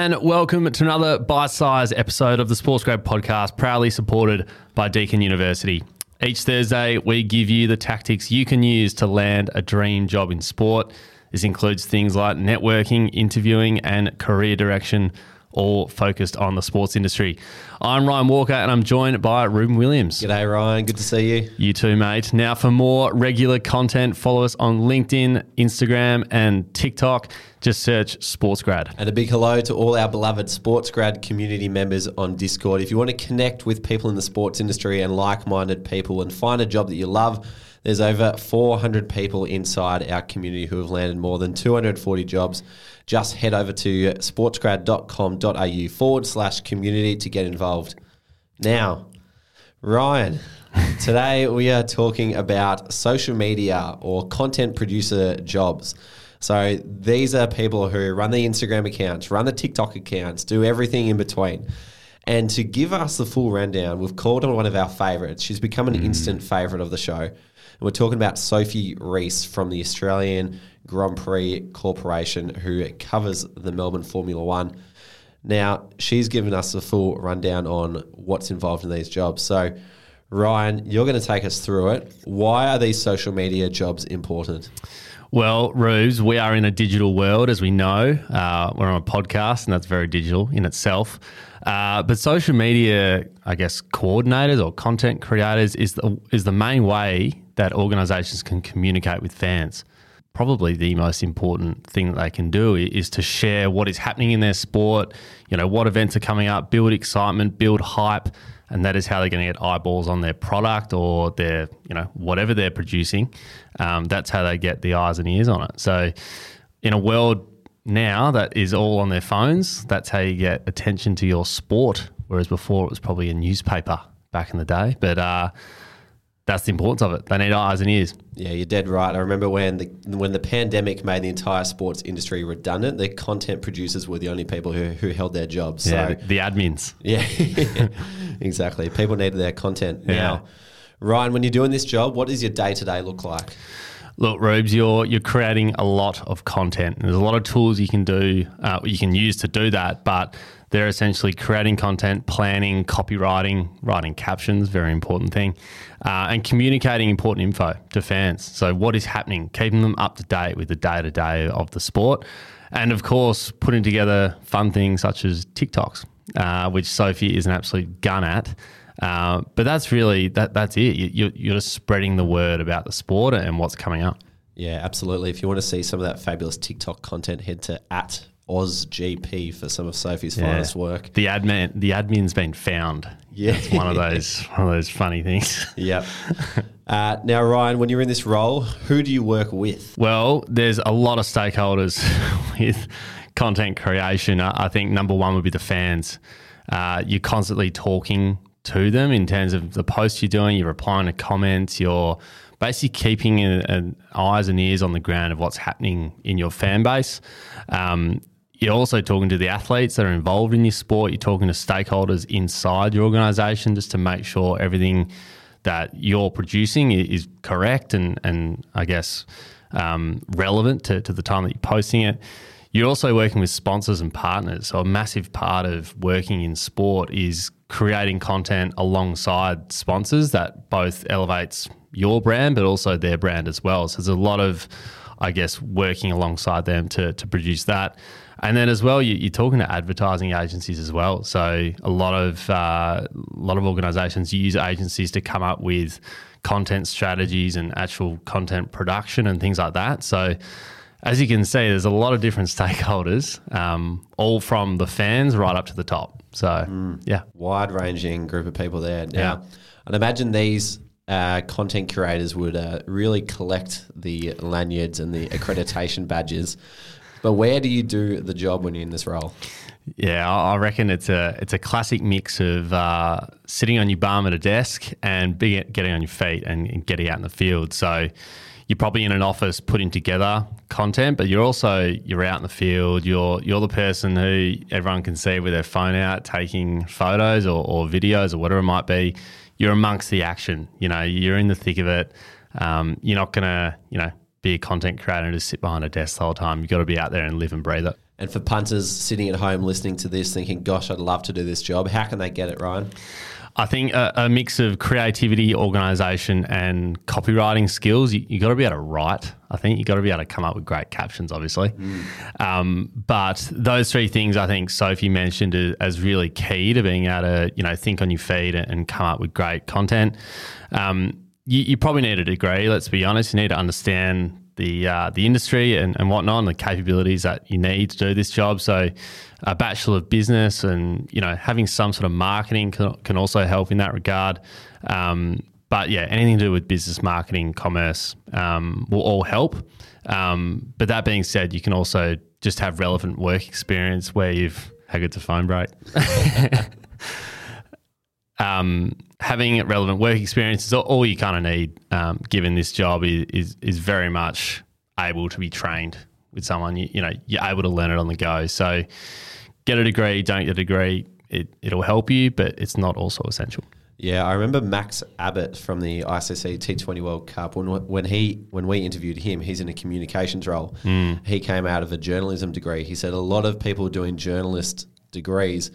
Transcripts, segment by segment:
and welcome to another bite sized episode of the SportsGrad podcast, proudly supported by Deakin University. Each Thursday, we give you the tactics you can use to land a dream job in sport. This includes things like networking, interviewing, and career direction all focused on the sports industry. I'm Ryan Walker and I'm joined by Reuben Williams. G'day, Ryan. Good to see you. You too, mate. Now, for more regular content, follow us on LinkedIn, Instagram, and TikTok. Just search SportsGrad. And a big hello to all our beloved SportsGrad community members on Discord. If you want to connect with people in the sports industry and like minded people and find a job that you love, there's over 400 people inside our community who have landed more than 240 jobs. Just head over to sportsgrad.com.au forward slash community to get involved. Now, Ryan, today we are talking about social media or content producer jobs. So these are people who run the Instagram accounts, run the TikTok accounts, do everything in between. And to give us the full rundown, we've called on one of our favourites. She's become an mm. instant favourite of the show. And we're talking about Sophie Rees from the Australian Grand Prix Corporation, who covers the Melbourne Formula One. Now, she's given us a full rundown on what's involved in these jobs. So, Ryan, you're going to take us through it. Why are these social media jobs important? Well, Rubes, we are in a digital world, as we know. Uh, we're on a podcast, and that's very digital in itself. Uh, but social media, I guess, coordinators or content creators is the, is the main way that organizations can communicate with fans. Probably the most important thing that they can do is to share what is happening in their sport, you know, what events are coming up, build excitement, build hype, and that is how they're going to get eyeballs on their product or their, you know, whatever they're producing. Um, that's how they get the eyes and ears on it. So, in a world now that is all on their phones, that's how you get attention to your sport. Whereas before it was probably a newspaper back in the day. But uh, that's the importance of it. They need eyes and ears. Yeah, you're dead right. I remember when the when the pandemic made the entire sports industry redundant, the content producers were the only people who, who held their jobs. Yeah, so, the admins. Yeah, exactly. People needed their content. Yeah. Now, Ryan, when you're doing this job, what does your day to day look like? Look, Rubes, you're you're creating a lot of content. There's a lot of tools you can do, uh, you can use to do that, but they're essentially creating content, planning, copywriting, writing captions, very important thing, uh, and communicating important info to fans. So, what is happening, keeping them up to date with the day to day of the sport. And of course, putting together fun things such as TikToks, uh, which Sophie is an absolute gun at. Uh, but that's really that. That's it. You, you're just spreading the word about the sport and what's coming up. Yeah, absolutely. If you want to see some of that fabulous TikTok content, head to at OzGP for some of Sophie's yeah. finest work. The admin, the admin's been found. Yeah, it's one of those one of those funny things. Yep. Uh, now, Ryan, when you're in this role, who do you work with? Well, there's a lot of stakeholders with content creation. I think number one would be the fans. Uh, you're constantly talking to them in terms of the posts you're doing. You're replying to comments. You're basically keeping an, an eyes and ears on the ground of what's happening in your fan base. Um, you're also talking to the athletes that are involved in your sport. You're talking to stakeholders inside your organisation just to make sure everything that you're producing is correct and, and I guess um, relevant to, to the time that you're posting it. You're also working with sponsors and partners. So, a massive part of working in sport is creating content alongside sponsors that both elevates your brand, but also their brand as well. So, there's a lot of, I guess, working alongside them to, to produce that. And then as well, you, are talking to advertising agencies as well. So a lot of uh, a lot of organisations use agencies to come up with content strategies and actual content production and things like that. So as you can see, there's a lot of different stakeholders, um, all from the fans right up to the top. So mm. yeah, wide ranging group of people there. Now, yeah. I'd imagine these uh, content curators would uh, really collect the lanyards and the accreditation badges but where do you do the job when you're in this role? Yeah, I reckon it's a it's a classic mix of uh, sitting on your bum at a desk and getting on your feet and, and getting out in the field. So you're probably in an office putting together content, but you're also you're out in the field. You're you're the person who everyone can see with their phone out taking photos or, or videos or whatever it might be. You're amongst the action. You know, you're in the thick of it. Um, you're not gonna you know be a content creator and just sit behind a desk the whole time. You've got to be out there and live and breathe it. And for punters sitting at home listening to this, thinking, "Gosh, I'd love to do this job," how can they get it, Ryan? I think a, a mix of creativity, organisation, and copywriting skills. You, you got to be able to write. I think you got to be able to come up with great captions, obviously. Mm. Um, but those three things, I think Sophie mentioned as really key to being able to you know think on your feet and come up with great content. Um, you, you probably need a degree. Let's be honest. You need to understand the uh, the industry and, and whatnot, and the capabilities that you need to do this job. So, a bachelor of business and you know having some sort of marketing can, can also help in that regard. Um, but yeah, anything to do with business marketing, commerce um, will all help. Um, but that being said, you can also just have relevant work experience where you've how good's a phone break. um, having relevant work experience is all you kind of need. Um, given this job is, is, is very much able to be trained with someone. You, you, know, you're able to learn it on the go. So, get a degree, don't get a degree. It it'll help you, but it's not also essential. Yeah, I remember Max Abbott from the ICC T20 World Cup when when he when we interviewed him, he's in a communications role. Mm. He came out of a journalism degree. He said a lot of people doing journalist degrees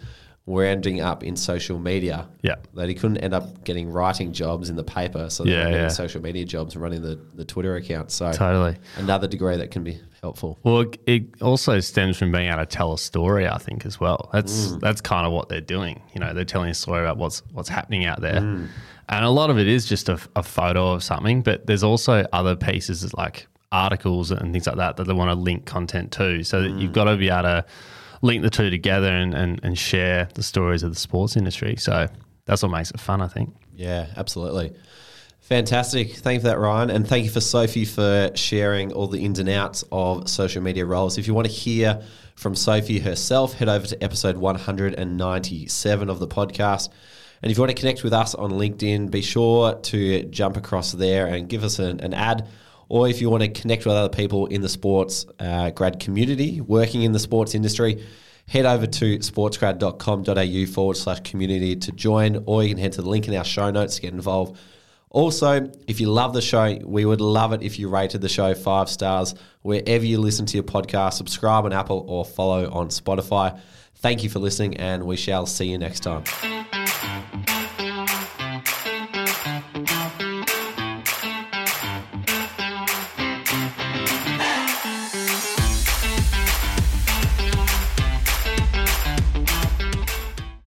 were ending up in social media. Yeah. That he couldn't end up getting writing jobs in the paper. So they yeah, yeah. social media jobs and running the, the Twitter account. So totally another degree that can be helpful. Well, it also stems from being able to tell a story, I think, as well. That's mm. that's kind of what they're doing. You know, they're telling a story about what's what's happening out there. Mm. And a lot of it is just a, a photo of something, but there's also other pieces like articles and things like that that they want to link content to. So that mm. you've got to be able to link the two together and, and, and share the stories of the sports industry. So that's what makes it fun, I think. Yeah, absolutely. Fantastic. Thank you for that, Ryan. And thank you for Sophie for sharing all the ins and outs of social media roles. If you want to hear from Sophie herself, head over to episode 197 of the podcast. And if you want to connect with us on LinkedIn, be sure to jump across there and give us an, an ad or if you want to connect with other people in the sports uh, grad community working in the sports industry, head over to sportsgrad.com.au forward slash community to join, or you can head to the link in our show notes to get involved. Also, if you love the show, we would love it if you rated the show five stars wherever you listen to your podcast. Subscribe on Apple or follow on Spotify. Thank you for listening, and we shall see you next time.